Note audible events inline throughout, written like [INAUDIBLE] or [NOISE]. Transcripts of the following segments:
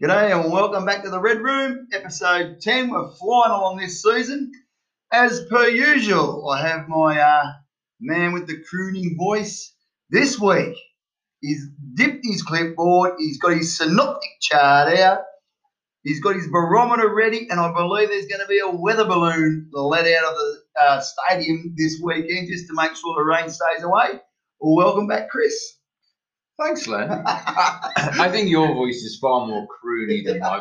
G'day and welcome back to the Red Room, episode 10. We're flying along this season. As per usual, I have my uh, man with the crooning voice. This week, he's dipped his clipboard, he's got his synoptic chart out, he's got his barometer ready, and I believe there's going to be a weather balloon let out of the uh, stadium this weekend just to make sure the rain stays away. Welcome back, Chris. Thanks, Len. [LAUGHS] I think your voice is far more croony than my.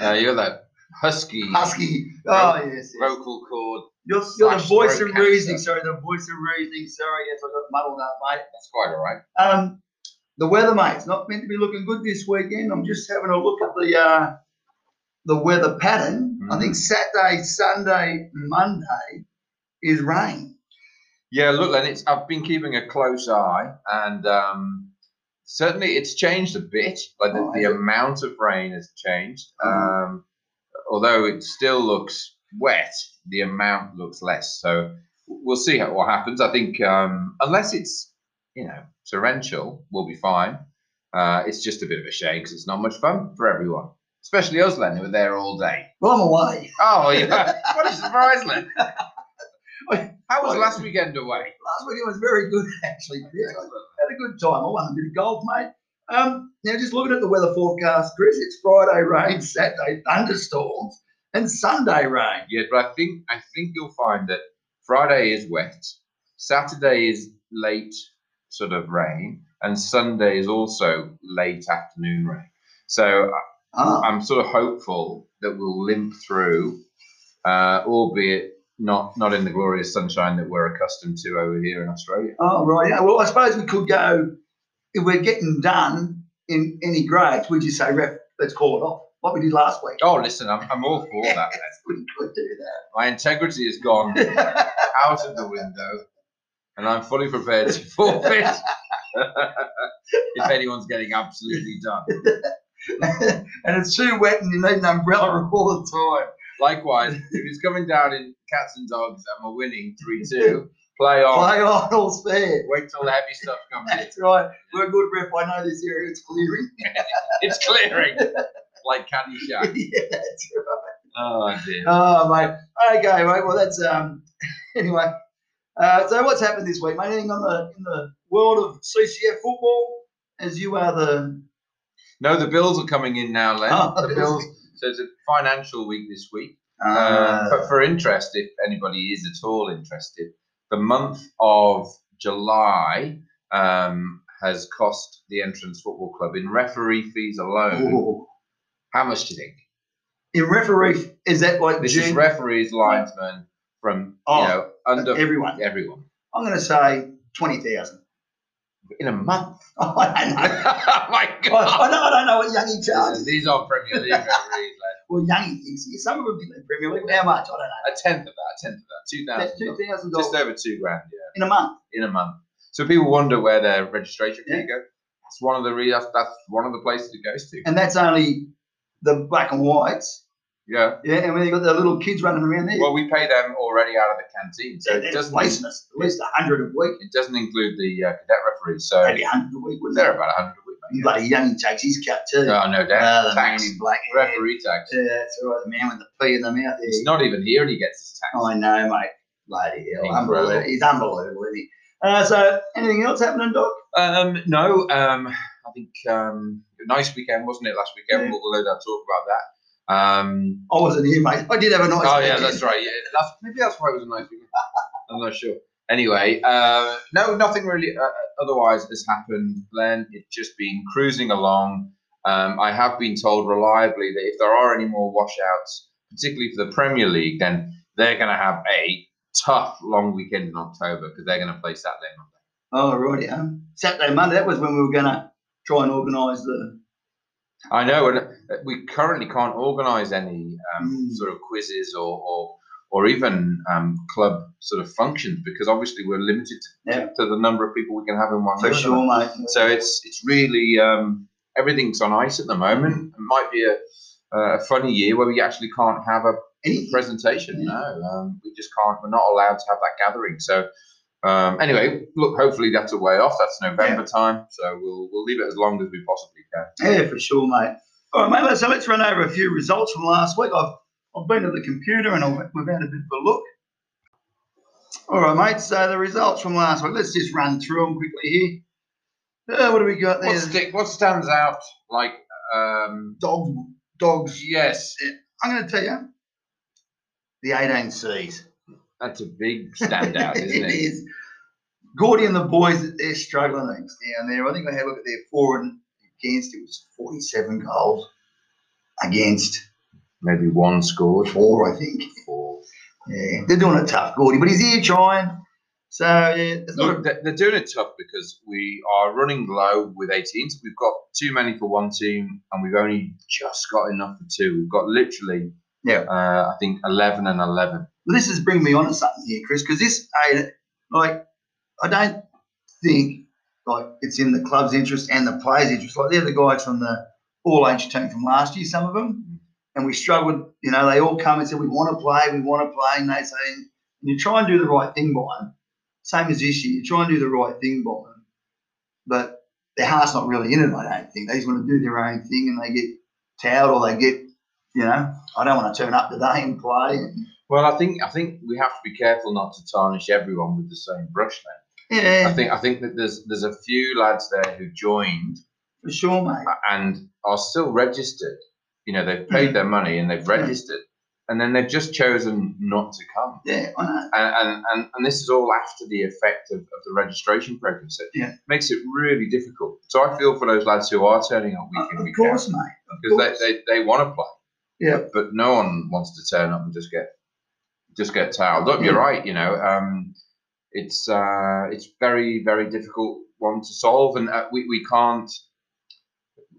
Uh, you're that husky, Husky. Oh, yes. yes. vocal cord. You're, you're the voice of reasoning. cancer. Sorry, the voice of reasoning. Sorry, yes, I got muddled up, mate. That's quite all right. Um, the weather, mate, it's not meant to be looking good this weekend. I'm just having a look at the uh, the weather pattern. I Mm. think Saturday, Sunday, Monday is rain. Yeah, look, Len, it's, I've been keeping a close eye, and um, certainly it's changed a bit. Like the, Oh, the amount of rain has changed. Mhm. Um, although it still looks wet, the amount looks less. So we'll see how, what happens. I think um, unless it's you know torrential, we'll be fine. Uh, it's just a bit of a shame because it's not much fun for everyone, especially us, Len, who were there all day. Well, I'm away. Oh, yeah. what a surprise, Len. [LAUGHS] How was last weekend away? Last weekend was very good, [LAUGHS] actually. Chris. I had a good time. I won a bit of golf, mate. Um, now, just looking at the weather forecast, Chris, it's Friday rain, Saturday thunderstorms, and Sunday rain. Yeah, but I think I think you'll find that Friday is wet, Saturday is late sort of rain, and Sunday is also late afternoon rain. So Ah, I'm sort of hopeful that we'll limp through, uh, albeit not not in the glorious sunshine that we're accustomed to over here in Australia. Oh, right. Yeah. Well, I suppose we could go, if we're getting done in any grades, we just say, ref, let's call it off, What we did last week. Oh, listen, I'm, I'm all for that. [LAUGHS] We could do that. My integrity has gone [LAUGHS] out of the window, and I'm fully prepared to forfeit [LAUGHS] if anyone's getting absolutely done. and it's too wet and you need an umbrella all the time. Likewise, if it's coming down in cats and dogs and we're winning 3 2, [LAUGHS] play on. Play on, all's fair. Wait till the heavy stuff comes in. That's right. We're a good ref. I know this area, it's clearing. [LAUGHS] It's clearing like Candy Shack. [LAUGHS] yeah, that's right. Oh, dear. Oh, mate. Okay, mate. Well, that's um. Anyway, uh, so what's happened this week, mate? Anything on the in the world of CCF football? As you are the No, the bills are coming in now, Len. Oh, the bills. So it's a financial week this week. Uh, Um, but for interest, if anybody is at all interested, the month of July um, has cost the Entrance Football Club in referee fees alone. ooh. How much do you think? in referee, is that like This June? is referees, linesmen, from Oh, you know under everyone. everyone I'm going to say twenty thousand. in a month. Oh, [LAUGHS] I don't know. [LAUGHS] oh my I, I know. I don't know what Youngie charges. These are Premier League referees. Well, Youngie thinks some of them think they're Premier League. How much? I don't know. A tenth of that, a tenth of that, two That's thousand, two thousand just over two grand, yeah, in a month. in a month. So people wonder where their registration fee Yeah. go. That's one of the re- that's, that's one of the places it goes to. And that's only the black and whites. Yeah. Yeah, and when you got the little kids running around there, Well, we pay them already out of the canteen, so yeah, it doesn't wasting us at least a hundred a week, it doesn't include the uh, cadet referees. So maybe a hundred a week. Wouldn't they're about a hundred a mate. Bloody Youngie takes his cut too. Oh no doubt. the man tax, in black referee tax. Yeah, that's all right. The man with the P in the mouth. He's not even here, and he gets his tax. I know, mate. Bloody hell, unbelievable. He's unbelievable, isn't he? Uh, so, anything else happening, Doc? Um, no, um, I think um, nice weekend, wasn't it? Last weekend, Yeah. we'll, no doubt talk about that. Um, I wasn't here, mate. I did have a nice. oh yeah, that's right. Yeah, that's, maybe that's why it was a nice weekend. I'm not sure. Anyway, uh, no, nothing really uh, otherwise has happened. Glenn, it's just been cruising along. Um, I have been told reliably that if there are any more washouts, particularly for the Premier League, then they're going to have a tough long weekend in October because they're going to play Saturday and Monday. Oh, right, yeah. Saturday, Monday. That was when we were going to try and organise the. I know, and uh, we currently can't organise any um, Mm. sort of quizzes or or, or even um, club sort of functions because obviously we're limited to, Yeah. to the number of people we can have in one For room. sure, mate. So it's it's really um, everything's on ice at the moment. It might be a, a funny year where we actually can't have a Anything. presentation. Yeah. No, um, we just can't. We're not allowed to have that gathering. So um, anyway, look, hopefully that's a way off. That's November time, so we'll we'll leave it as long as we possibly can. Yeah, for sure, mate. All right, mate. So let's run over a few results from last week. I've I've been to the computer and I've, we've had a bit of a look. All right, mate. So the results from last week. Let's just run through them quickly here. Uh, what do we got there? What, stick, what stands out? Like, um, Dogs. Dogs. yes, I'm going to tell you. The 18 C's. that's a big standout, [LAUGHS] isn't it it? is. Gordy and the boys, they're struggling down there. I think I had a look at their for and against. It was 47 goals against Maybe one scored. four, I think. Four. Yeah, they're doing it tough, Gordy, but he's here trying. So yeah, it's not Look, a, they're they're doing it tough because we are running low with 18s. We've got too many for one team, and we've only just got enough for two. We've got literally, Yeah. uh, I think 11 and 11. But this is bringing me on to something here, Chris, because this, hey, like, I don't think like it's in the club's interest and the players' interest. Like they're the guys from the all age team from last year, some of them, and we struggled. You know, they all come and said we want to play, we want to play, and they say, and you try and do the right thing by them. Same as this year, you try and do the right thing by them, but their heart's not really in it. I don't think they just want to do their own thing, and they get towed or they get, you know, I don't want to turn up today and play. And, Well, I think I think we have to be careful not to tarnish everyone with the same brush. Then yeah, I think I think that there's there's a few lads there who joined for sure, mate. and are still registered. You know, they've paid their money and they've registered, and then they've just chosen not to come. Yeah, I know. and, and, and, and this is all after the effect of, of the registration process. It Yeah. makes it really difficult. So I feel for those lads who are turning up week in, Of week course, out mate. Of because course. they, they, they want to play, yeah, but no one wants to turn up and just get just get towelled up. You're Yeah. right. You know, um, it's uh, it's very very difficult one to solve, and uh, we, we can't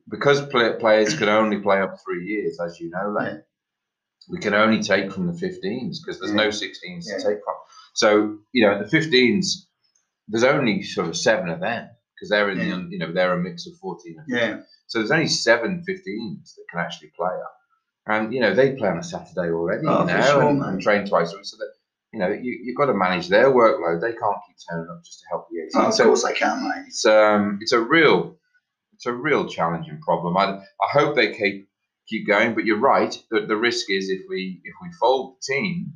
because play, players can only play up three years, as you know, Len, Yeah. we can only take from the 15s because there's no 16s Yeah. to take from. So you know, the 15s, there's only sort of seven of them because they're in Yeah. the, you know they're a mix of 14 and 15. yeah, So there's only seven 15s that can actually play up, and you know they play on a Saturday already, Oh, know, sure, and, and train twice a week. So that you know you you've got to manage their workload. They can't keep turning up just to help the 18. oh, of so course they can, mate. it's um it's a real it's a real challenging problem. I I hope they keep keep going, but you're right. The, the risk is if we if we fold the team,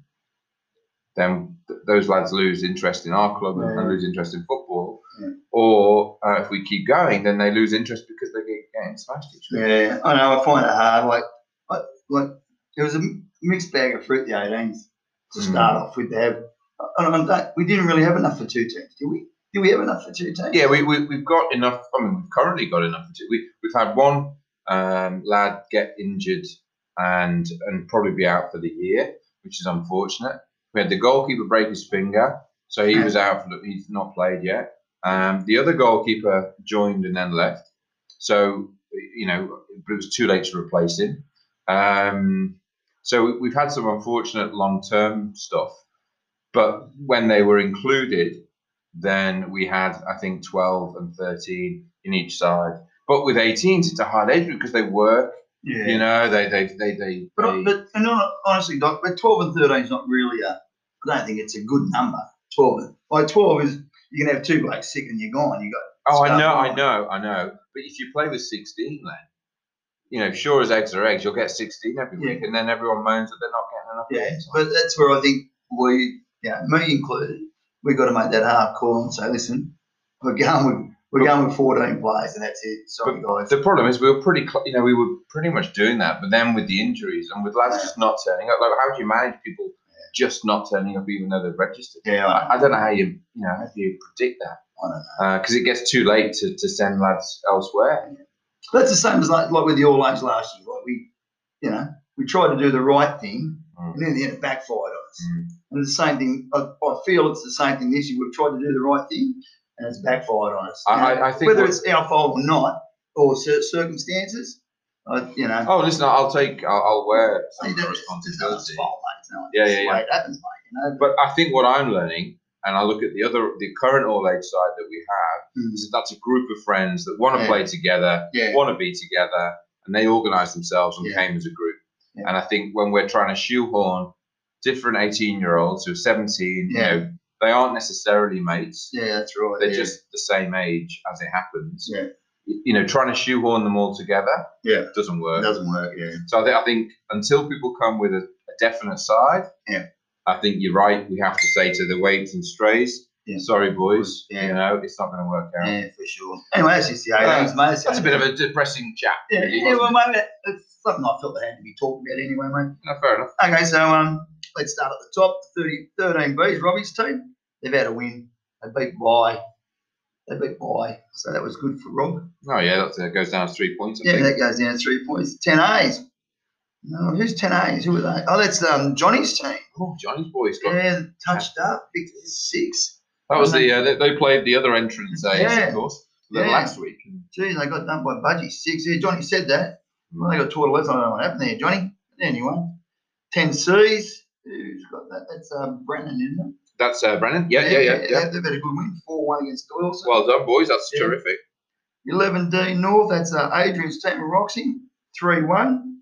then th- those lads lose interest in our club and, and lose interest in football. Yeah. Or uh, if we keep going, then they lose interest because they get getting smashed each week. Yeah, I know. I find it hard. Like, I, like it was a mixed bag of fruit. The 18s to Mm. start off with. Have, I, I we didn't really have enough for two teams, did we? Did we have enough for two teams? Yeah, we, we, we've got enough. I mean, we've currently got enough. To, we, we've had one um, lad get injured and and probably be out for the year, which is unfortunate. We had the goalkeeper break his finger, so he was out for he's not played yet. Um, the other goalkeeper joined and then left, so you know it was too late to replace him. Um, so we've had some unfortunate long term stuff, but when they were included, then we had I think 12 and 13 in each side. But with 18s, it's a hard age group because they work. yeah. You know, they they they they. But, they- but and honestly, Doc, but 12 and 13 is not really a, I don't think it's a good number. 12. Like 12 is, you can have two blokes sick and you're gone. You got, oh, I know, I know, I know. But if you play with 16, then you know, sure as eggs are eggs, you'll get 16 every Yeah. week, and then everyone moans that they're not getting enough. yeah. But that's where I think we, yeah, me included, we've got to make that hard call and say, listen, we're going with, we're going with 14 players and that's it. Sorry, guys. The problem is we were pretty, cl- you know, we were pretty much doing that, but then with the injuries and with lads Yeah. just not turning up, like how do you manage people just not turning up even though they've registered? Yeah, I, I, I don't know how you, you know, how do you predict that? I don't know. because it gets too late to, to send lads elsewhere. That's the same as like, like with the All Age last year. Like we, you know, we tried to do the right thing Mm. and then the end it backfired on us. Mm. And the same thing, I, I feel it's the same thing this year. We've tried to do the right thing and it's backfired on us. I- I- I think whether it's our fault or not, or circumstances, I, you know, Oh, listen, I'll take, I'll, I'll wear some of the don't- it's not one's responsibility. fault, no Yeah, yeah, yeah. happens, mate. You know, But I think what I'm learning, and I look at the other, the current all age side that we have, Mm. is that that's a group of friends that want to Yeah. play together, yeah, want to be together, and they organise themselves and Yeah. came as a group. And I think when we're trying to shoehorn different 18 year olds who are 17, Yeah. you know, they aren't necessarily mates. yeah, that's right. They're yeah. just the same age as it happens. Yeah. you know, trying to shoehorn them all together, Yeah. doesn't It work. doesn't work. Yeah. So I think, I think until people come with a, a definite side, Yeah. I think you're right. We have to say to the weights and strays, Yeah. sorry boys, Yeah. you know, it's not going to work out. Yeah, for sure. Anyway, that's just the 18s, mate. That's a bit of a depressing chat. yeah, really, yeah, well, mate, it's something I felt they had to be talking about anyway, mate. No, fair enough. Okay, so um, let's start at the top. 30, 13 Bs, Robbie's team. They've had a win. They beat by. They beat by. So that was good for Rob. Oh yeah, that goes down to three points. I Yeah, think. that goes down to three points. 10 A's. No, who's 10 A's? Who are they? Oh, that's um, Johnny's team. Oh, Johnny's boys got. Yeah, touched up. Big six. That was the uh, they, they played the other entrance days, Yeah. of course, Yeah. last week. Geez, they got done by Budgie. Six. Yeah, Johnny said that. Well, they got taught a lesson. I don't know what happened there, Johnny. Anyway, 10 C's. Who's got that? That's um, Brennan, isn't it? That's uh, Brennan. Yeah, yeah, yeah, yeah. They've had a good win. 4 1 against Doyle. Well done, boys. That's Yeah. terrific. 11D North, that's uh, Adrian's team of Roxy, 3 1.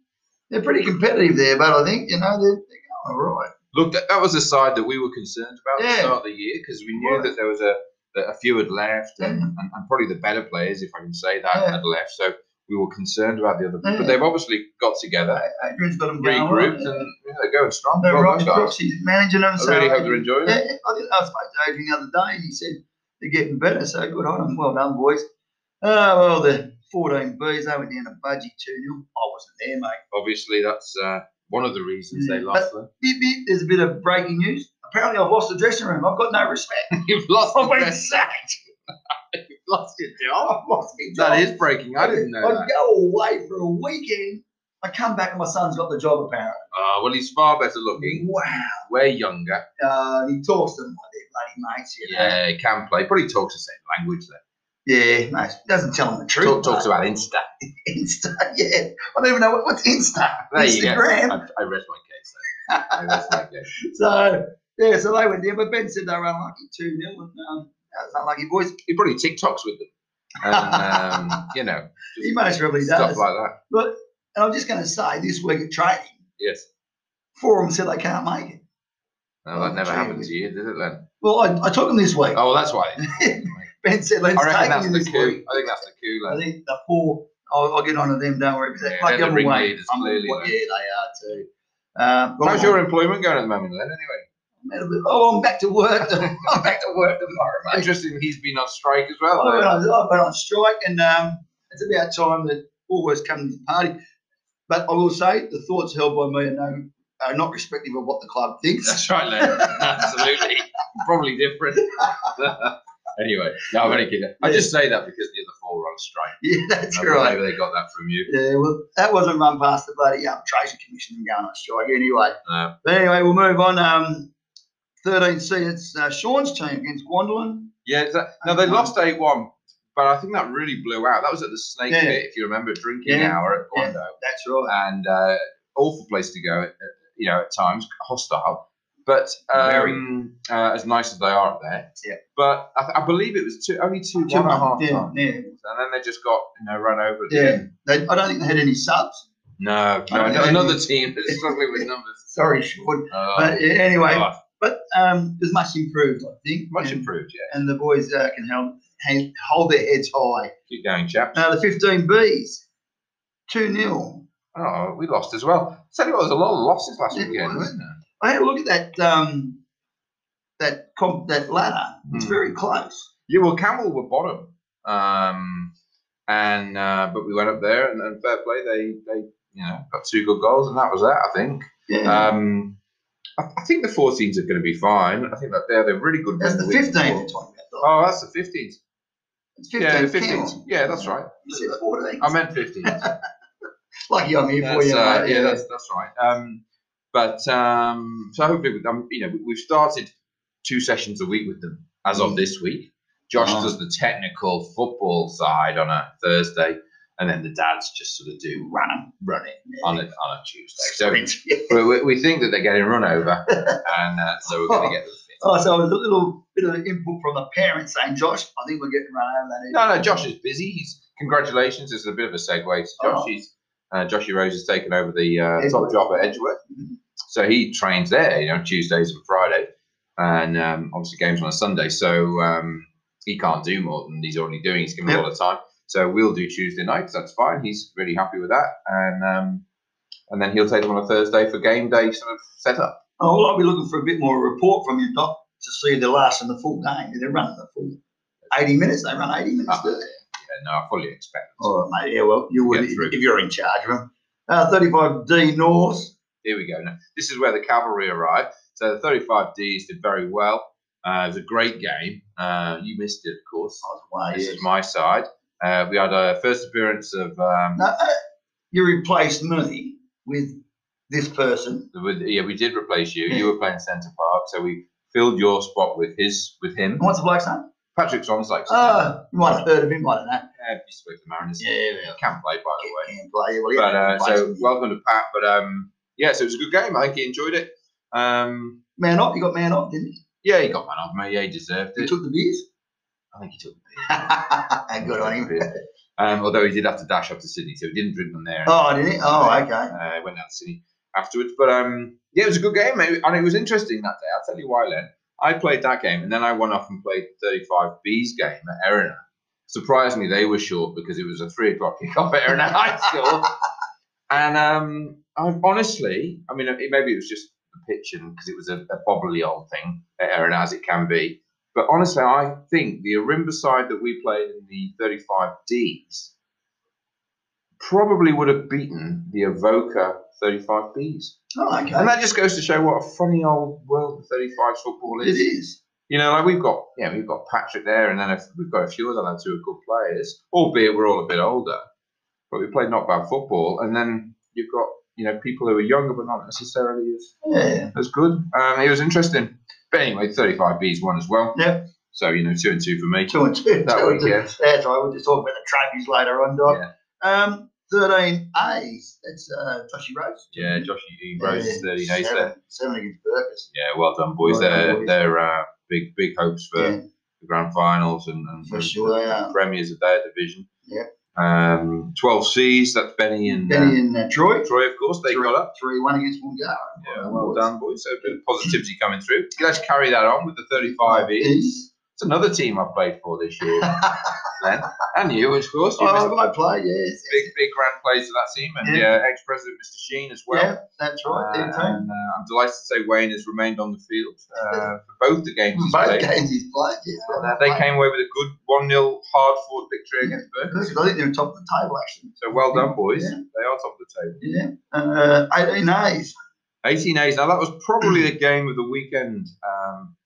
They're pretty competitive there, but I think, you know, they're, they're going all right. Look, that, that was a side that we were concerned about at the start of the year because we knew Right. that there was a a few had left and, Yeah. and, and probably the better players, if I can say that, Yeah. had left. So we were concerned about the other. Yeah. But mm. they've obviously got together, Adrian's got them regrouped, and yeah, they're going strong. They're Well guys. Roxy's managing them. I so really hope they're enjoying Yeah, it. I, think I spoke to Adrian the other day and he said they're getting better, so good on them. Well done, boys. Oh, well, the 14 Bs, they went down to Budgie 2 0. I wasn't there, mate. Obviously, that's uh, one of the reasons they Yeah. lost them. Beep, beep, there's a bit of breaking news. Apparently, I've lost the dressing room. I've got no respect. [LAUGHS] You've lost I've the been sacked. [LAUGHS] Lost your job. I've lost my job. That is breaking. I didn't know I'd that. go away for a weekend. I come back and my son's got the job apparently. Uh, well, he's far better looking. Wow. Way younger. Uh, he talks to them like they're bloody mates. You know? Yeah, he can play. Probably talks the same language then. Yeah, mate. Doesn't tell him the truth. Talk, talks about Insta. [LAUGHS] Insta. Yeah. I don't even know what, what's Insta. There. Instagram. I, I rest my case then. I rest my case. [LAUGHS] So, yeah, so they went there. But Ben said they were unlucky 2 0. And um, that was unlucky, boys. He probably TikToks with them. And, um, [LAUGHS] you know, He most probably stuff does. Stuff like that. But, and I'm just going to say, this week at training, Yes. four of them said they can't make it. No, that never happened to you, did it then? Well, I, I took them this week. Oh, well, that's why. [LAUGHS] Ben said, let's I take that's them the this coup. week. I think that's the coup. I think the four, I'll, I'll get on to them, don't worry. Yeah, Like they're the away. I'm clearly. Yeah, they are too. Um, well, How's your employment going at the moment then, anyway? I'm- Oh, I'm back to work. [LAUGHS] I'm back to work tomorrow, mate. Interesting, he's been on strike as well. I went though. on, I went on strike, and um, it's about time that always come to the party. But I will say, the thoughts held by me are, no, are not respective of what the club thinks. That's right, Len. [LAUGHS] Absolutely. Probably different. [LAUGHS] anyway, no, I'm only kidding. I just say that because the other four were on strike. Yeah, that's right. Maybe they got that from you. Yeah, well, that wasn't run past the bloody arbitration commission and going on strike anyway. No. But anyway, we'll move on. Um, 13 C, it's uh, Sean's team against Gwandalan. Yeah, that, no, they lost 8 1, but I think that really blew out. That was at the Snake Yeah. Pit, if you remember, drinking Yeah. hour at. Quando. That's right. And uh, awful place to go, uh, you know, at times, hostile. But Very. um, uh, as nice as they are up there. Yeah. But I, th- I believe it was two, only 2 1 Two and half yeah, time. yeah, And then they just got, you know, run over at the yeah. end. They, I don't think they had any subs. No, no another team that's struggling with numbers. [LAUGHS] Sorry, Sean. Oh, But yeah, anyway, but um, there's much improved, I think. much and, improved, yeah. and the boys uh, can help, hang, hold their heads high. Keep going, chaps. Now the 15 Bs, 2 0. Oh, we lost as well. Tell you what, there's a lot of losses last It weekend, was. wasn't there? I had a look at that um, that comp, that ladder. It's Hmm. very close. Yeah, well, Campbell were bottom, um, and uh, but we went up there, and, and fair play, they they you know got two good goals, and that was that. I think. Yeah. Um, I, I think the 14s are going to be fine. I think that they're they're really good. That's the week 15 before. you're talking about. Oh, that's the 15s. It's 15. Yeah, the count. 15s. Yeah, that's right. You said 14. I meant 15s. [LAUGHS] Lucky I'm here for you. uh, yeah, that's that's right. Um, but um, so hopefully, um, you know, we've started two sessions a week with them as of Mm. this week. Josh Oh. does the technical football side on a Thursday, and then the dads just sort of do run run it on a on a Tuesday. So we, we, we think that they're getting run over, [LAUGHS] and uh, so we're going to get them. Oh, so a little bit of input from the parents saying, Josh, I think we're getting run over that. No, no, Josh is busy. He's congratulations. This is a bit of a segue to Josh. Oh. He's uh, Joshy Rose has taken over the uh, top job at Edgeworth, Mhm. so he trains there. You know, Tuesdays and Friday, and um, obviously games on a Sunday. So um, he can't do more than he's already doing. He's given a Yep. lot of time. So we'll do Tuesday night 'cause that's fine. He's really happy with that, and um, and then he'll take them on a Thursday for game day sort of setup. Oh, I'll be looking for a bit more report from you, Doc, to see the last and the full game. They're running the full 80 minutes. They run 80 minutes, Ah, do they? Yeah, no, I fully expect. it. All right, mate. Yeah, well, you would Get if you're in charge of them. Uh, 35D North. Here we go. Now, this is where the cavalry arrived. So the 35Ds did very well. Uh, it was a great game. Uh, you missed it, of course. I was away, This yes. is my side. Uh, we had a first appearance of um, No, uh, you replaced me with this person. with, yeah, we did replace you. You were playing centre park, so we filled your spot with his with him. And what's the bloke's name? Patrick Zwaanswijk. Oh, you might have heard of him, I don't know. yeah, he spoke to Mariners. Yeah, yeah. Can't play, by the way. Can't play. Well, But yeah, uh, so welcome to Pat. But um, yeah, so it was a good game. I think he enjoyed it. Um, man up. You got man up, didn't you? yeah, he got man off me. Yeah, he deserved it. took the beers. I think he took the beer. Good on him. Um, although he did have to dash up to Sydney, so he didn't drink them there. Oh, I did he? Oh, okay. Uh, went down to Sydney afterwards. But um, yeah, it was a good game, mate. and it was interesting that day. I'll tell you why, Len. I played that game, and then I went off and played 35B's game at Erina. Surprisingly, they were short because it was a three o'clock kickoff at Erina High School. And um, I honestly, I mean, it, maybe it was just the pitch and because it was a, a bobbly old thing at Erina as it can be. But honestly, I think the Arimba side that we played in the 35Ds probably would have beaten the Avoca 35Bs. Oh, okay. And that just goes to show what a funny old world the 35 football is. it is. is. You know, like we've got, yeah, we've got Patrick there, and then if we've got a few other lads who are good players, albeit we're all a bit older. But we played not bad football, and then you've got, you know, people who are younger but not necessarily as, Yeah. as good. Um, it was interesting. But anyway, 35B's won as well. Yeah. So, you know, two and two for me. Two and two. That two and two. That's right. We'll just talk about the trophies later on, Doc. Um, 13 A's. That's uh, Joshy Rose. Yeah, Josh E. Rose is 13 Yeah, ace there. seven, seven against Burgess. Yeah, well done, boys. Well done, they're boys. they're uh, big big hopes for Yeah, the grand finals and, and for and sure they are. premiers of their division. Yeah. Um, 12 C's, that's Benny and Benny uh, and uh, Troy. Troy, of course, they three, got up. Three one against Mungara. Yeah, well done, boys. So a bit of positivity coming through. Let's carry that on with the 35 E's. It's another team I've played for this year, [LAUGHS] Len. And you, of course. You oh, I play, yes. big, big grand plays for that team. And Yeah. uh, ex-president Mr. Sheen as well. yeah, that's right. Uh, and uh, I'm delighted to say Wayne has remained on the field uh, [LAUGHS] for both the games he's Both played. games he's played, yes. Uh, they came away with a good 1 0 hard fought victory against Burgess. I think they're top of the table, actually. So well done, boys. Yeah. They are top of the table. Yeah. Uh, 18 A's. 18 A's. Now, that was probably the game of the weekend um,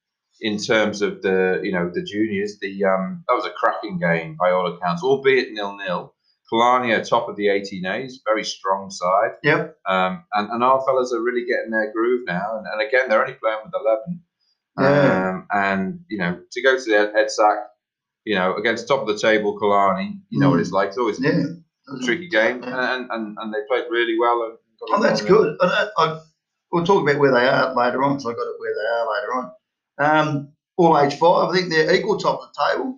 in terms of the, you know, the juniors. The um, That was a cracking game by all accounts, albeit nil nil. Are top of the 18 A's, very strong side. Yep. Um, and, and our fellas are really getting their groove now. And, and again, they're only playing with 11. Yeah. Um, and, you know, to go to the head sack, you know, against top of the table, Killarney, you know what it's like. It's always Yeah. a tricky game. And, and, and they played really well. And got Oh, that's good. I, I, we'll talk about where they are later on, so I got it where they are later on. Um, all age five, I think they're equal top of the table.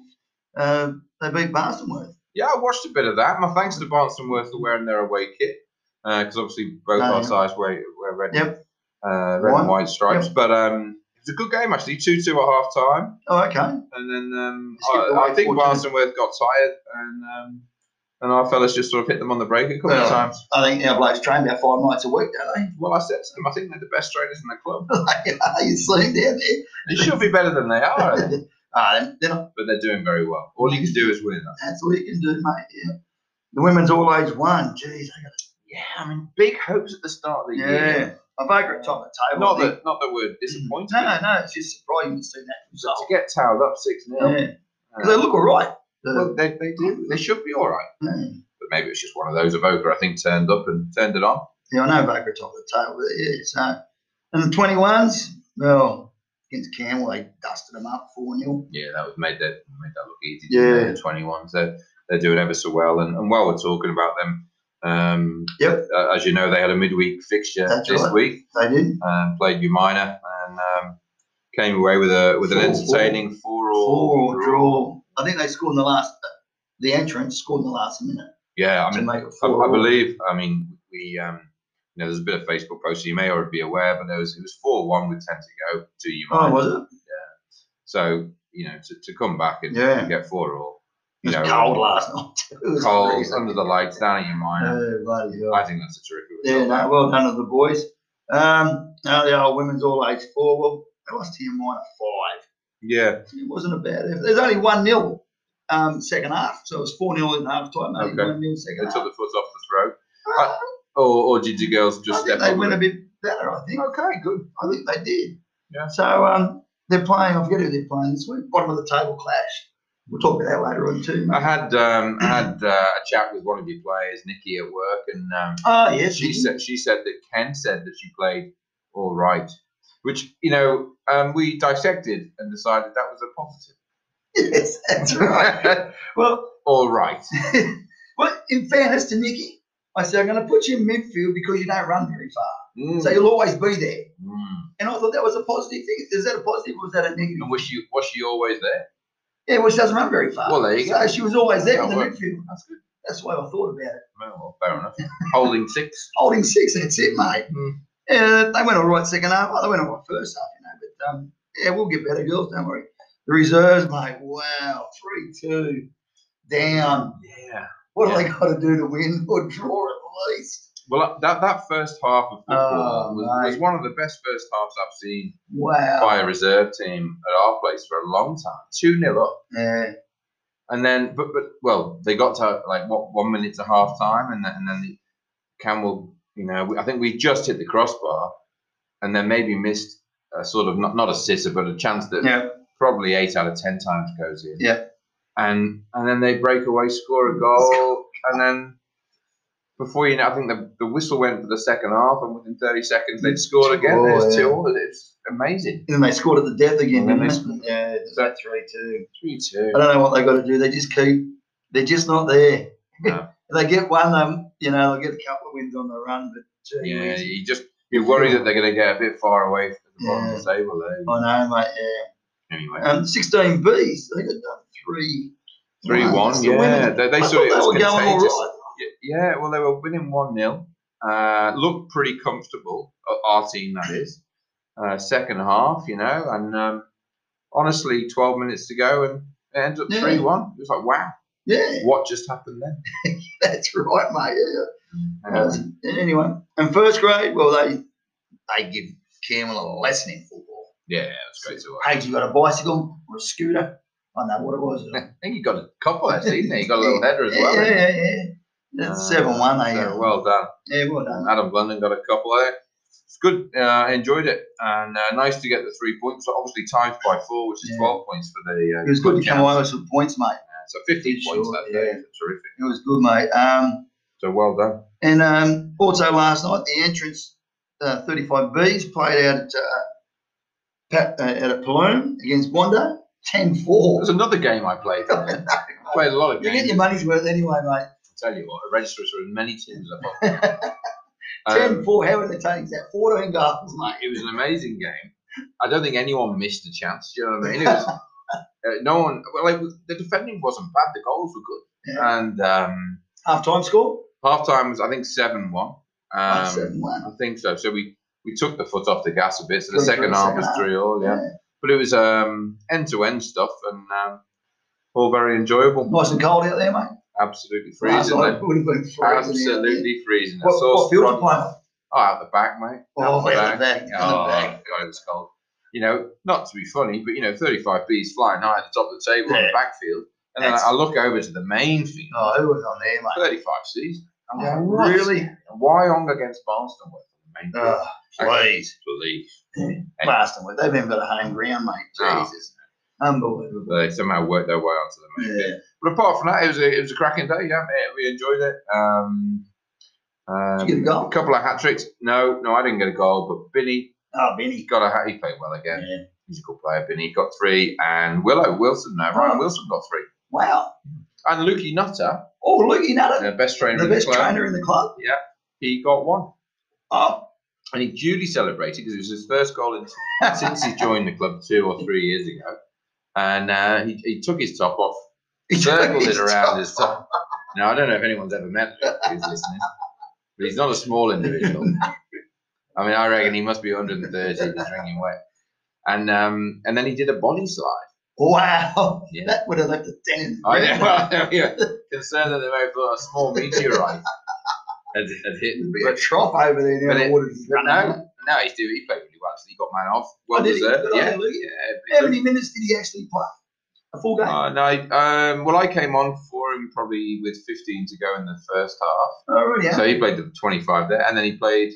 Uh, they beat Barstonworth. Yeah, I watched a bit of that. My thanks to Barnstonworth for wearing their away kit because obviously both Oh, our yeah. sides wear, wear red, Yep. uh, red and white stripes. But um, it was a good game actually, two two at half time, Oh, okay. and then um, I, I think 14. Barnstonworth got tired, and um, and our fellas just sort of hit them on the break a couple of times. I think our blokes train about five nights a week, don't they? Well, I said to them, I think they're the best trainers in the club. [LAUGHS] they? you see them down there. They should be better than they are, [LAUGHS] ah, they're- not, but they're doing very well. All you can do is win. that's all you can do, mate. Yeah. The women's all age one. Jeez, they got Yeah, I mean, big hopes at the start of the Yeah, year. I vote at top of the table. Not I that, not that we're disappointed. No, no, it's just surprising to see that result. to get towed up 6 0. Yeah, 'Cause they look all right. Well, they, they do. They should be all right. yeah. But maybe it's just one of those. Avoca, I think, turned up and turned it on. Yeah, I know Baker top of the table. But yeah, so and the twenty ones, well, against Camel, they dusted them up four 0 Yeah, that was made that made that look easy. Yeah. the twenty ones. They're they're doing ever so well. And, and while we're talking about them, um, Yep. uh, as you know, they had a midweek fixture That's this right. week. They did Um, played Umina and um, came away with a with an entertaining four all four draw. I think they scored in the last. The entrance scored in the last minute Yeah, I mean, I. I believe. I mean, we um, you know, there's a bit of Facebook posts. You may already be aware, but there was it was four one with ten to go to Umina. Oh, was it? Yeah. So you know, to, to come back and, Yeah. get four all, It was you know, cold last night. It was cold freezing. under the lights down at your mind. Oh. I think that's a terrific Yeah, result. no, well done to the boys. Um, now the old women's all age four. Well, they lost to Umina five. Yeah, It wasn't a bad effort. There's only one nil um, second half, so it was four 0 in half time. Only Okay. one nil they second took the foot off the throat, I- or, or did girls I just think step they went with a bit better. I think. Okay, good. I think they did. Yeah. So um, they're playing. I forget who they're playing this week. Bottom of the table clash. We'll talk about that later on too. I had um, I had uh, a chat with one of your players, Nikki, at work, and um, Oh yes, she said she said that Ken said that she played all right, which you know um, we dissected and decided that was a positive. yes, that's right. [LAUGHS] well, all right. [LAUGHS] well, in fairness to Nikki, I said I'm going to put you in midfield because you don't run very far, Mm. so you'll always be there. Mm. And I thought that was a positive thing. Is that a positive or was that a negative? And was she was she always there? Yeah, well, she doesn't run very far. Well, there you so go. she was always there in the midfield. That's good. That's the way I thought about it. Well, fair enough. Holding six. Holding six, that's it, mate. Hmm. Yeah, they went all right second half. Well, they went all right first half, you know. But um, yeah, we'll get better, girls. Don't worry. The reserves, mate. Wow, three two down. Yeah. What Yeah. have they got to do to win or draw at least? Well, that that first half of football Oh, was, was one of the best first halves I've seen Wow. by a reserve team at our place for a long time. Two 0 up. Yeah. And then, but but well, they got to like what one minute to half time, and then and then the Campbell, you know, I think we just hit the crossbar, and then maybe missed a sort of not not a sitter, but a chance that Yeah. probably eight out of ten times goes in. Yeah. And and then they break away, score a goal, and then before you know, I think the, the whistle went for the second half, and within thirty seconds they'd scored again. Oh, There's yeah. two all. It's amazing. And then they scored at the death again, And then didn't they? Yeah, it's that three two. Three two. I don't know what they got to do. They just keep. They're just not there. No. They get one, um, you know, they'll get a couple of wins on the run, but gee Yeah, whiz. you just you worry that they're going to get a bit far away from the bottom of the table there. I know, mate. Yeah. Anyway, Um, 16 Bs. They got done three. three one. The Yeah, women. they, they saw it they was going all contagious. right. Yeah, well, they were winning one 0 uh, Looked pretty comfortable. uh, Our team, that is. Uh, second half, you know, and um, honestly, twelve minutes to go, and it ends up Yeah. three one. It was like, wow, Yeah, what just happened then? [LAUGHS] that's right, mate. Yeah. Um, anyway, and first grade, well, they they give Campbell a lesson in football. yeah, it's great to watch. Hey, you got a bicycle or a scooter? I don't know what it was. [LAUGHS] I think you got a couple actually, didn't you? You got a little [LAUGHS] header as yeah, well. yeah, yeah, yeah. That's Uh, seven one. They so uh, well done. yeah, well done. Adam Blunden got a couple there. It's good. Uh, I enjoyed it, and uh, nice to get the three points. So obviously times by four, which is Yeah. twelve points for the. Uh, It was good to come away with some points, mate. So fifteen Sure, points that day. yeah. Terrific. It was good, mate. Um, So well done. and um, also last night, the entrance uh, 35Bs played out at uh, Pat, uh, out at against Wando, 10-4. There's another game I played. [LAUGHS] I played a lot of You games. You get your money's worth anyway, mate. I tell you what, I registered for as many teams as I possibly. Um, 10-4, how entertaining is that? 14 goals, mate. it was an amazing game. I don't think anyone missed a chance. Do you know what I mean? It was, [LAUGHS] no one. Well, like the defending wasn't bad. The goals were good, Yeah. and um, Half-time score? half time was I think seven one. Um, 7-1. I think so. So we we took the foot off the gas a bit. So the Three, second half was three all. Yeah, but it was um end to end stuff and um, all very enjoyable. Nice and cold out there, mate. Absolutely freezing. night then. would have been freezing. Absolutely freezing. What, what field you playing on? Oh, out the back, mate. Oh, Out the out the back, the Oh, back. God, it was cold. You know, not to be funny, but you know, 35 B's flying high at the top of the table on Yeah. the backfield, and then I look over to the main field. Oh, who was on there, mate? 35 C's. I'm going, what? really? Why on against Barnstone with the main field? Oh, please. Please. Blasting with. They've even got a home ground, mate. Jesus. Oh. Unbelievable. They somehow worked their way onto the main field. But apart from that, it was a, it was a cracking day. Yeah, mate, we enjoyed it. Um, um, Did you get a goal? a couple of hat tricks. No, no, I didn't get a goal, but Binny Oh, Benny. got a. He played well again. Yeah. He's a good player. Binny got three, and Willow Wilson. No, Ryan Oh. Wilson got three, Wow. and Lukey Nutter, Oh, Lukey Nutter, the best trainer, the in the best club, trainer in the club. he got one, Oh, and he duly celebrated because it was his first goal in, since he joined the club two or three years ago, and uh, he, he took his top off, [LAUGHS] he circled it around his top. Now I don't know if anyone's ever met Luke who's listening, but he's not a small individual. [LAUGHS] I mean, I reckon he must be 130 he's drinking wet. And um, and then he did a body slide. Wow, Yeah. that would have left a dent. I know. Well, yeah. Concerned that they may have thought a small meteorite had, had hit. There'd a trough over there now. the it- water's but running. no, no, he's doing. He played really well. So he got man off. Well Oh, he? deserved. Yeah. yeah. How many minutes did he actually play? A full game? Uh, no, um, well, I came on for him probably with 15 to go in the first half. oh, really? So he played the 25 there, and then he played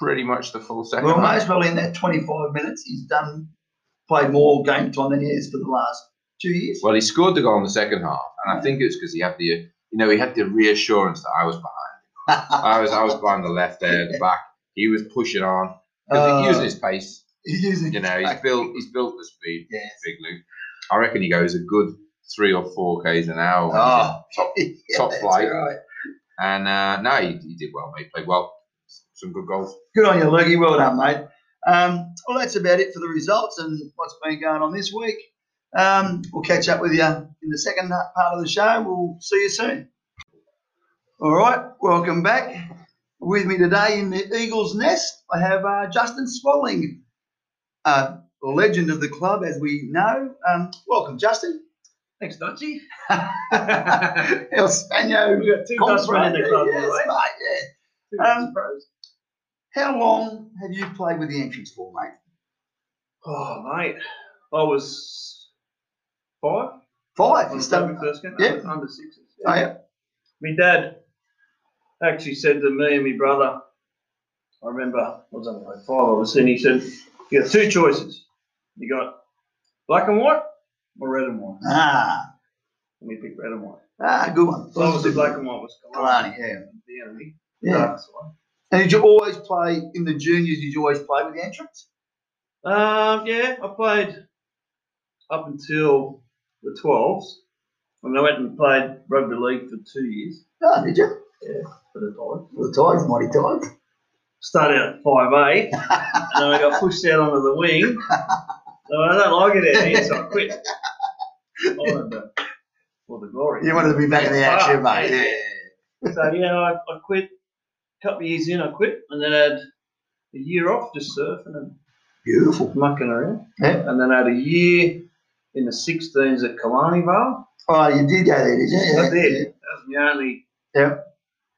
pretty much the full second Well, half. most probably in that 25 minutes, he's done played more game time than he has for the last two years. Well, he scored the goal in the second half, and I think it was because he had the, you know, he had the reassurance that I was behind. I was, I was behind the left there at the [LAUGHS] back. He was pushing on, Uh, he's using his pace. he's using You know, he's built, he's built the speed. Yes. Big Luke. I reckon he goes a good three or four k's an hour. Oh. top, [LAUGHS] Yeah, top flight. right. and uh, no, he, he did well, mate. Played well. Some good goals. Good on you, Lukey. Well done, mate. Um, well, that's about it for the results and what's been going on this week. Um, we'll catch up with you in the second part of the show. We'll see you soon. All right, welcome back. With me today in the Eagles Nest, I have uh, Justin Swadling, uh, a legend of the club, as we know. Um, welcome, Justin. Thanks, Dodgy. [LAUGHS] El Spano. We've got two Dutchmen in the club, by yes, way. mate, Two Um, Dutch pros. yeah. How long have you played with the entrance for, mate? Oh, mate. I was five. Five. You I started first game. Yeah. Under, sixes. Oh, yeah. My dad actually said to me and my brother, I remember I was only like five, obviously, and he said, You got two choices. You got black and white or red and white. Ah, And we picked red and white. ah, good one. So obviously, black and white was Killarney, yeah. The enemy. Yeah. One. And did you always play in the juniors? Did you always play with the entrance? Um, yeah, I played up until the 12s. And I went and played rugby league for two years Oh, did you? Yeah, for the time. For the Tigers, mighty Tigers. Started at 5'8", [LAUGHS] and then I got pushed out onto the wing. So I don't like it out here, so I quit. I wanted to, for the glory. You wanted to be back in the action, Ah, mate. Yeah. So, yeah, I, I quit. A couple of years in, I quit, and then had a year off just surfing and Beautiful. mucking around. Yeah. And then I had a year in the 16s at Killarney Vale. Oh, you did go there, did you? Yeah. I did. yeah. That was my only. Yeah.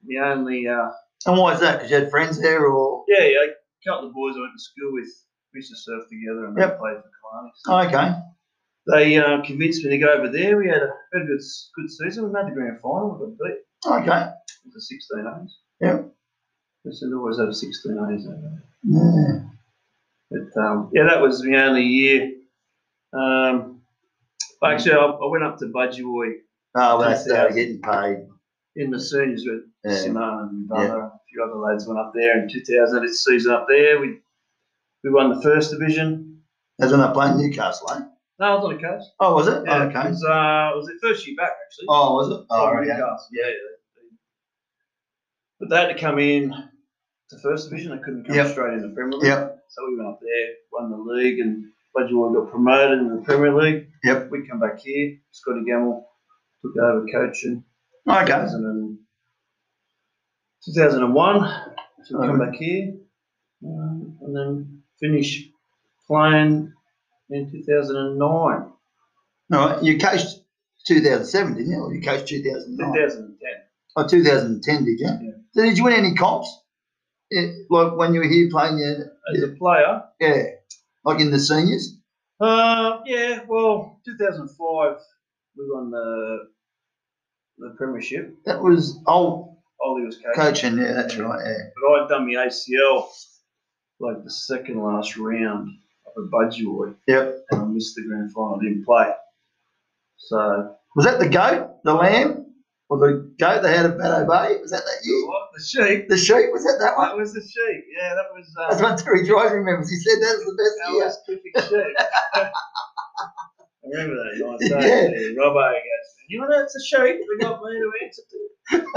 My only. Uh, And why is that? Because you had friends there, or yeah, yeah. A couple of boys I went to school with. We used to surf together and Yep. they played for Killarney. oh, okay. They uh, convinced me to go over there. We had a had a good good season. We made the grand final. We got beat. Okay. It was a 16 A's. Yep. We should always a 16 A's. Yeah. But um, yeah, that was the only year. Um, actually, I, I went up to Budgewoi Oh, well, that's uh, getting paid. in the seniors with Yeah. Simone and my brother. A few other lads went up there in 2000. It's season up there. We we won the first division. That's when I played Newcastle, eh? No, I was on the coast. Oh, was it? Yeah, Oh, it okay. was, uh, it was their first year back actually. Oh, was it? Oh, yeah. Newcastle. Yeah, yeah. But they had to come in to first division. They couldn't come Yep. straight into the Premier League. Yep. So we went up there, won the league, and Budgewoi got promoted in the Premier League. Yep. We come back here. Scotty Gamble took over coaching. Okay. 2000 and, 2001. So we come back here, um, and then finish playing in 2009. All right. You coached 2007, didn't you? Or you coached 2009? 2010. Oh, 2010, did you? Yeah. So did you win any comps? Yeah, like when you were here playing, yeah, As a player, yeah, like in the seniors? uh, yeah, well, 2005, we won the the premiership. That was old Ollie was coaching. coaching, yeah, that's right, yeah. But I'd done my ACL like the second last round of a Budgewoi, Yep. and I missed the grand final. I didn't play. So, Was that the goat, the lamb, or the goat they had at Bateau Bay? Was that that year? what? The sheep? The sheep, was that that one? That was the sheep. Yeah, that was. Uh, That's what Terry Drive remembers. He said that was the best That year. was perfect sheep. [LAUGHS] I remember that nice Yeah. day. Yeah. Robbo goes, you know that's a sheep. They got me to answer to. It [LAUGHS]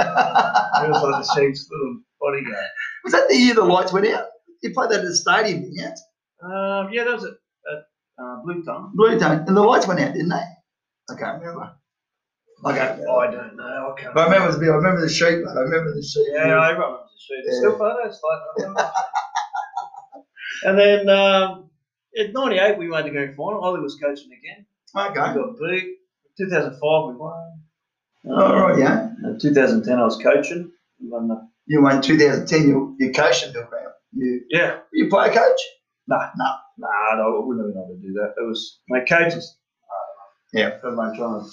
was like the sheep's little bodyguard. was that the year the lights went out? You played that at the stadium, didn't you? Um, yeah, that was at, at uh, Blue Tongue. Blue Tone. And the lights went out, didn't they? I can't remember. I can't. I don't know. I can't. But I remember, the- I remember the sheep, mate. I remember the sheep. Yeah, I remember the sheep. Yeah. still photos like that. [LAUGHS] and then um, at '98 we made the grand final. Ollie was coaching again. We Okay. got beat. 2005 we won. All right, yeah. In 2010 I was coaching. We won the, You won 2010. You you coached in Bill Brown. You yeah. you play coach? Nah, No. Nah, no, I wouldn't have been able to do that. It was my coaches. Yeah. Everyone trying to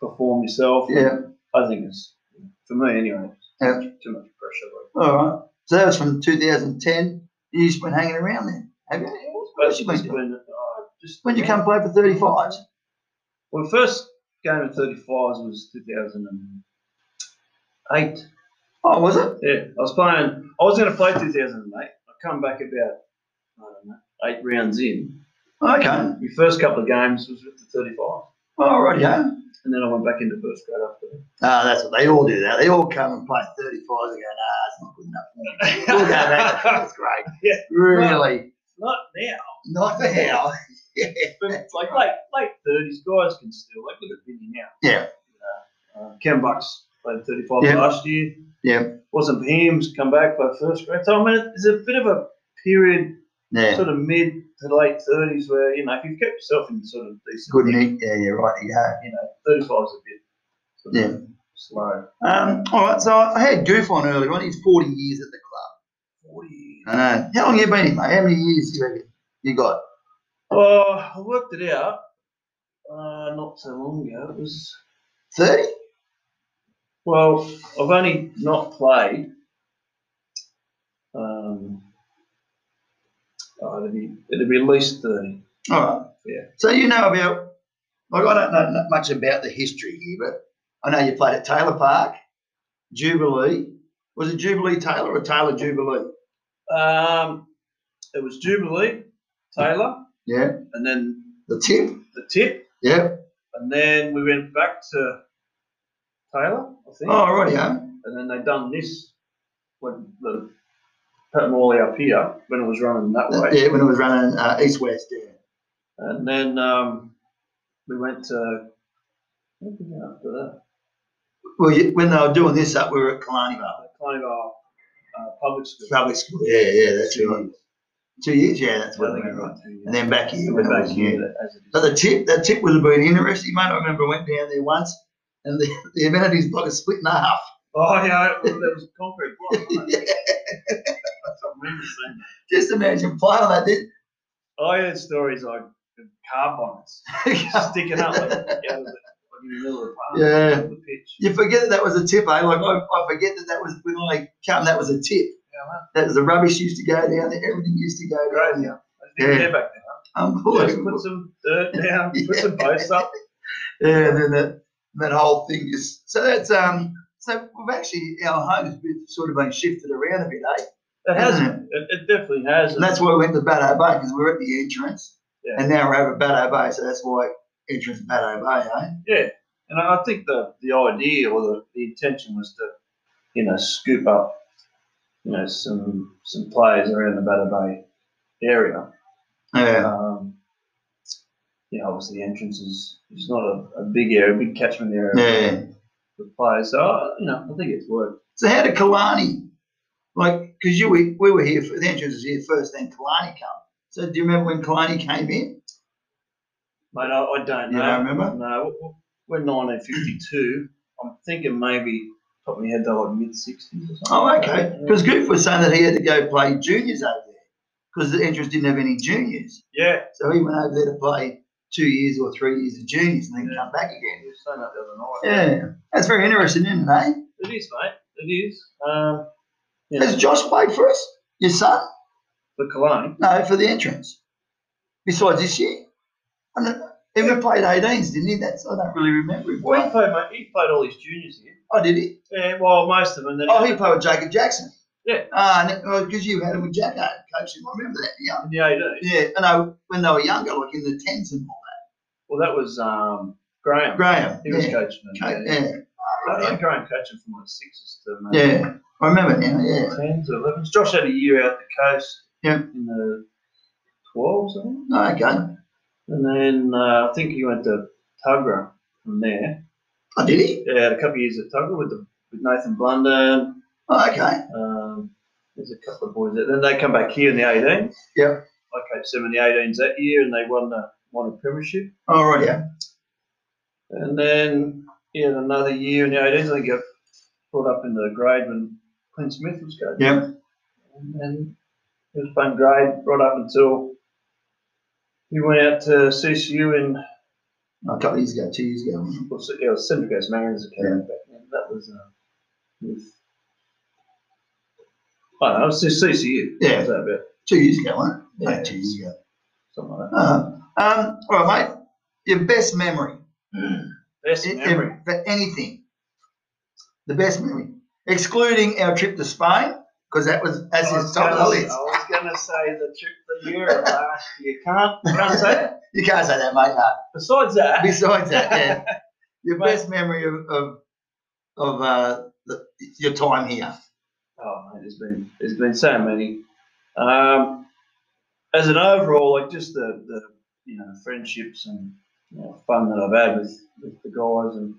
perform yourself. Yeah. I think it's for me anyway. Yeah. Too much pressure. All right. So that was from 2010. You've been hanging around then, have you? What you been doing? when, uh, just When did you come play for 35s? Well, the first game of 35s was 2008. Oh, was it? Yeah, I was playing. I was going to play 2008. I come back about I don't know eight rounds in. Okay. Your first couple of games was with the 35, All right, yeah. And then I went back into first grade after that. Ah, that's what they all do. That they all come and play 35s and go, nah, it's not good enough. for me." We'll go back. That's great. [LAUGHS] Yeah. Really? Not now, Not now. [LAUGHS] but it's like late late 30s guys can still like look at Vinny now. Yeah. Uh, Ken Bucks played 35 Yeah. last year. Yeah. Wasn't for him. Come back by first grade. So I mean, it's a bit of a period Yeah. sort of mid to late thirties where you know if you've kept yourself in sort of decent Good nick. Yeah, yeah, right. Yeah. you know thirty five is a bit sort of Yeah. slow. Um, all right, so I had Goof on earlier on. He's 40 years at the club. Forty. I know. How long have you been here, mate? How many years you reckon you got? Oh, I worked it out. Uh, not so long ago. It was 30? well, I've only not played. Um, oh, it'd be it'd be at least thirty. All right. Yeah. So you know about, like, I don't know much about the history here, but I know you played at Taylor Park, Jubilee. Was it Jubilee Taylor or Taylor Jubilee? Um, it was Jubilee, Taylor, Yeah. and then The tip? the tip, Yeah. and then we went back to Taylor, I think. Oh, right, yeah. and then they done this when the Pat all up here when it was running that way, Yeah, when it was running uh, east west, yeah. and then um, we went to what did we do after that? Well, you, when they were doing this up, we were at Killarney Vale. Kind of uh, public school. Public school. Yeah, yeah, that's Two right. years. Two years, yeah, that's what I remember. And then back here, when back was here new. as it is. But the tip, that tip would have been interesting, mate. I remember I went down there once, and the, the amenities block is split in half. Oh yeah, there was a concrete block. wasn't [LAUGHS] [LAUGHS] there? That's what I remember seeing. Just imagine playing on that. Did I heard stories like of car bonnets [LAUGHS] sticking up like, [LAUGHS] yeah, like in the middle of the park, Yeah. the pitch. you forget that that was a tip, eh? Like I, I forget that that was when I come, that was a tip. Yeah, man. That was the rubbish used to go down there. Everything used to go down there. Yeah. care back then. Just Unbelievable. put some dirt [LAUGHS] down, put some posts up. Yeah, and then that that whole thing just so that's um so we've actually our home has been sort of been shifted around a bit, eh? It has. Hasn't It, it definitely has. And that's why we went to Bateau Bay because we're at the entrance, Yeah. and now we're over at Bay, so that's why entrance Bateau Bay, eh? yeah, and I think the the idea or the, the intention was to, you know, scoop up, you know, some some players around the Bateau Bay area. Yeah. Um, yeah, obviously the entrance is, is not a, a big area, a big catchment area Yeah. for players. So you know, I think it's worked. So how did Killarney, like, because you we, we were here for the entrance was here first, then Killarney come. So do you remember when Killarney came in? Mate, I, I don't You know. don't remember? No, we're 1952. I'm thinking maybe top of my head though, like mid 60s or something. Oh, okay. Because Goof was saying that he had to go play juniors over there because the entrance didn't have any juniors. Yeah, So he went over there to play two years or three years of juniors and then Yeah. come back again. were saying that the other night. Yeah, that's very interesting, isn't it? Eh? It is, mate. It is. Um, know, Has Josh played for us? Your son? for Cologne? No, for the entrance. Besides this year, I don't, he even played 18s, didn't he? That's I don't really remember him. Well, he played, mate. He played all his juniors here. Oh, did he? Yeah, well, most of them. Then Oh, he played with Jacob Jackson. Yeah. Ah, because you had him with Jacko coaching. I remember that. Yeah. in the 18. Yeah, I know when they were younger, like in the tens and all that. Well, that was um, Graham. Graham. He was yeah. coaching them. Co- yeah. yeah. I had Graham coaching from like sixes to maybe Yeah. I remember now. Yeah. tens or elevens. Josh had a year out the coast. Yeah. In the twelves, I think. Oh, okay. And then uh, I think he went to Tuggerah from there. Oh, did he? Yeah, had a couple of years at Tuggerah with the, with Nathan Blunden. Oh, okay. Um, there's a couple of boys there. Then they come back here in the 18s. Yeah. I coached them in the 18s that year, and they won the won a premiership. Oh, right, yeah. And then he had another year in the 18s. I think he got brought up into the grade when Clint Smith was coaching. Yeah. And then he was playing grade right up until he went out to CCU in A couple of years ago, two years ago. it? well, it was Central Coast Mariners Academy back then. That was uh, with I don't know, it was CCU. Yeah. Was Two years ago, wasn't it? Yeah. No, two years ago. something like that. Uh, um, all right, mate. Your best memory. Best memory. for anything. The best memory. Excluding our trip to Spain, because that was as his top of the list. I was going to say the trip the year last year. Can't can't say that. [LAUGHS] You can't say that, mate. No. Besides that, Besides that, yeah. [LAUGHS] Your Mate. best memory of of, of uh, the, your time here. oh mate, there's been there's been so many. Um, as an overall, like just the, the you know friendships and you know, fun that I've had with, with the guys and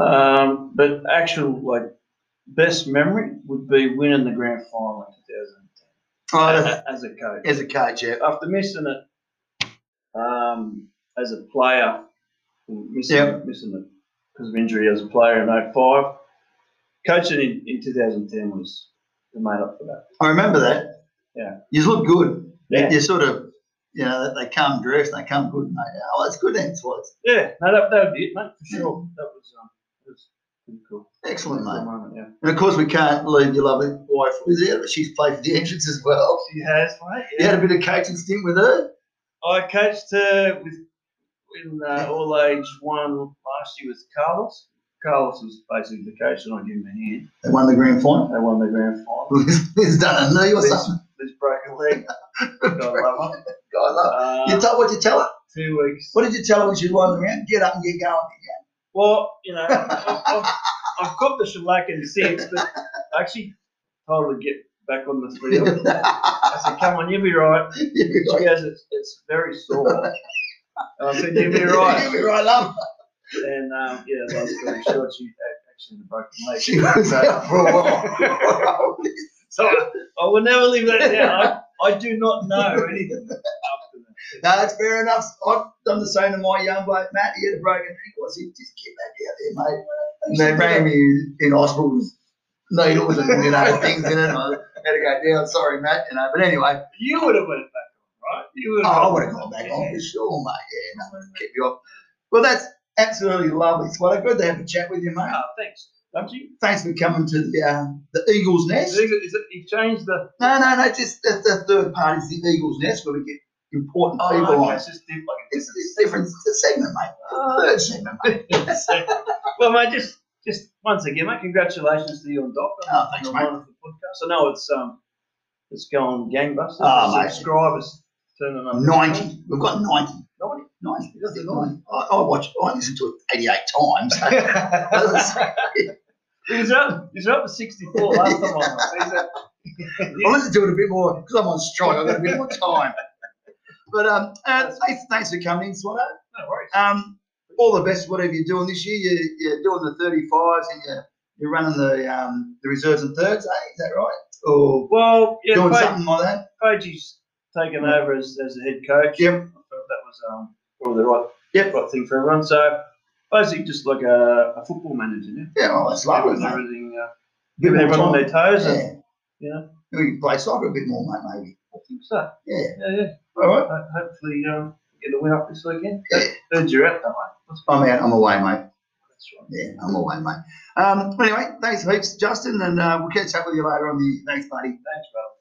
um, but actual like best memory would be winning the grand final in 2010 Oh, that's- as a coach. as a coach, yeah. after missing it um, as a player, missing, Yep. missing it because of injury as a player in 05, coaching in, in 2010 was made up for that. I remember that. Yeah. You look good. Yeah. You sort of, you know, they come dressed, they come good, mate. Oh, that's good, then, Swats. Yeah, no, that, that would be it, mate, for sure. That was, um, was pretty cool. Excellent, mate. moment, yeah. And of course, we can't leave your lovely wife Liz out, she's played for the entrance as well. She has, mate. You had a bit of coaching stint with her. I coached her with in uh, all age one last year with Carlos. Carlos was basically the coach, and I gave him a hand. They won the grand final. They won the grand final. [LAUGHS] Liz, Liz done a knee or Liz- something. This broken leg. [LAUGHS] God love her. God, love. Uh, You told what you tell her? two weeks. What did you tell her when she won the round? Get up and get going. Well, you know, I've, I've, I've got the shellac in six, but I actually her get back on the field. I said, come on, you'll be right. She goes, it's, it's very sore. And I said, you'll be [LAUGHS] right. You'll be right, love. And um, yeah, long story short, she actually had a broken leg. She was [LAUGHS] So- out for a while. So I will never leave that down. I, I do not know anything. No, that's fair enough. I've done the same to my young bloke, Matt. He had a broken ankle. I said, just get back out there, mate. And they ran me in hospital with needles and you know [LAUGHS] things in it. I had to go down. Sorry, Matt. You know, but anyway, You would have went back on, right? You would oh, have. I would have gone back on for sure, mate. Yeah, no, keep you off. Well, that's absolutely lovely, Swallow. Good to have a chat with you, mate. Oh, thanks. Don't you? Thanks for coming to the uh, the Eagles Nest. Is it, is it, you changed the. No, no, no. Just the, the third part is the Eagles Nest, where we get important Oh, people okay, it's just different. It's, it's different. It's a segment, mate. Oh. Third segment, mate. [LAUGHS] well, mate, just just once again, mate, congratulations to you and Doc Oh, thanks, the mate. wonderful podcast. I know it's um it's going gangbusters. Oh, The mate. Subscribers turning up. 90. We've got 90. 90. 90. We've got 90. I, I watched, I listened to it 88 times. [LAUGHS] [LAUGHS] He's up. He's up to sixty-four last time I was. I listened to it a bit more because I'm on strike. I've got a bit more time. But um, uh, thanks, thanks for coming in, Swatto. No worries. Um, all the best, whatever you're doing this year. You're, you're doing the 35s and you're, you're running the um, the reserves and thirds, eh? Is that right? Or Well, yeah, doing something like that? Paige's taken over as, as the head coach. Yep. I thought that was um, probably the right, Yep. right thing for everyone. So basically, just like a, a football manager, yeah. Yeah, well, that's lovely, With everything, uh, more everyone on their toes. And, Yeah. you know, We can play soccer a bit more, mate, maybe. I think so. Yeah. Yeah, yeah. All right. Ho- Hopefully, um, get a win up this weekend. Yeah. Heard you're out, mate. That's I'm out. I'm away, mate. That's right. Yeah, I'm away, mate. Um, anyway, thanks heaps, Justin, and uh, we'll catch up with you later on the. Thanks, buddy. Thanks, brother.